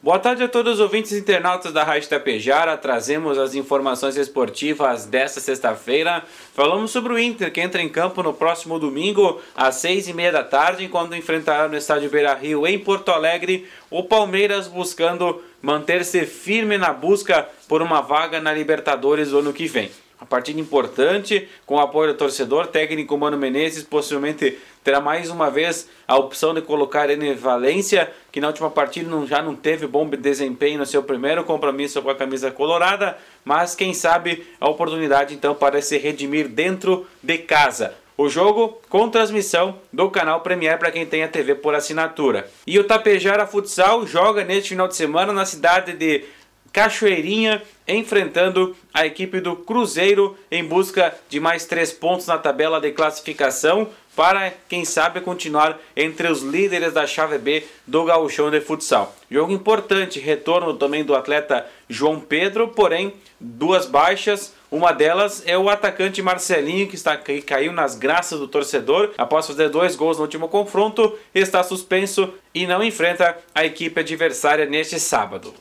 Boa tarde a todos os ouvintes internautas da Rádio Tapejara. Trazemos as informações esportivas desta sexta-feira. Falamos sobre o Inter, que entra em campo no próximo domingo, às seis e meia da tarde, quando enfrentará no estádio Beira Rio, em Porto Alegre, o Palmeiras buscando manter-se firme na busca por uma vaga na Libertadores do ano que vem. Uma partida importante, com o apoio do torcedor, técnico Mano Menezes possivelmente terá mais uma vez a opção de colocar Ener Valência, que na última partida não, já não teve bom desempenho no seu primeiro compromisso com a camisa colorada, mas quem sabe a oportunidade então para se redimir dentro de casa. O jogo com transmissão do canal Premier para quem tem a TV por assinatura. E o Tapejara Futsal joga neste final de semana na cidade de Cachoeirinha enfrentando a equipe do Cruzeiro em busca de mais três pontos na tabela de classificação para, quem sabe, continuar entre os líderes da chave B do Gauchão de Futsal. Jogo importante, retorno também do atleta João Pedro, porém, duas baixas. Uma delas é o atacante Marcelinho, que, está, que caiu nas graças do torcedor após fazer dois gols no último confronto, está suspenso e não enfrenta a equipe adversária neste sábado.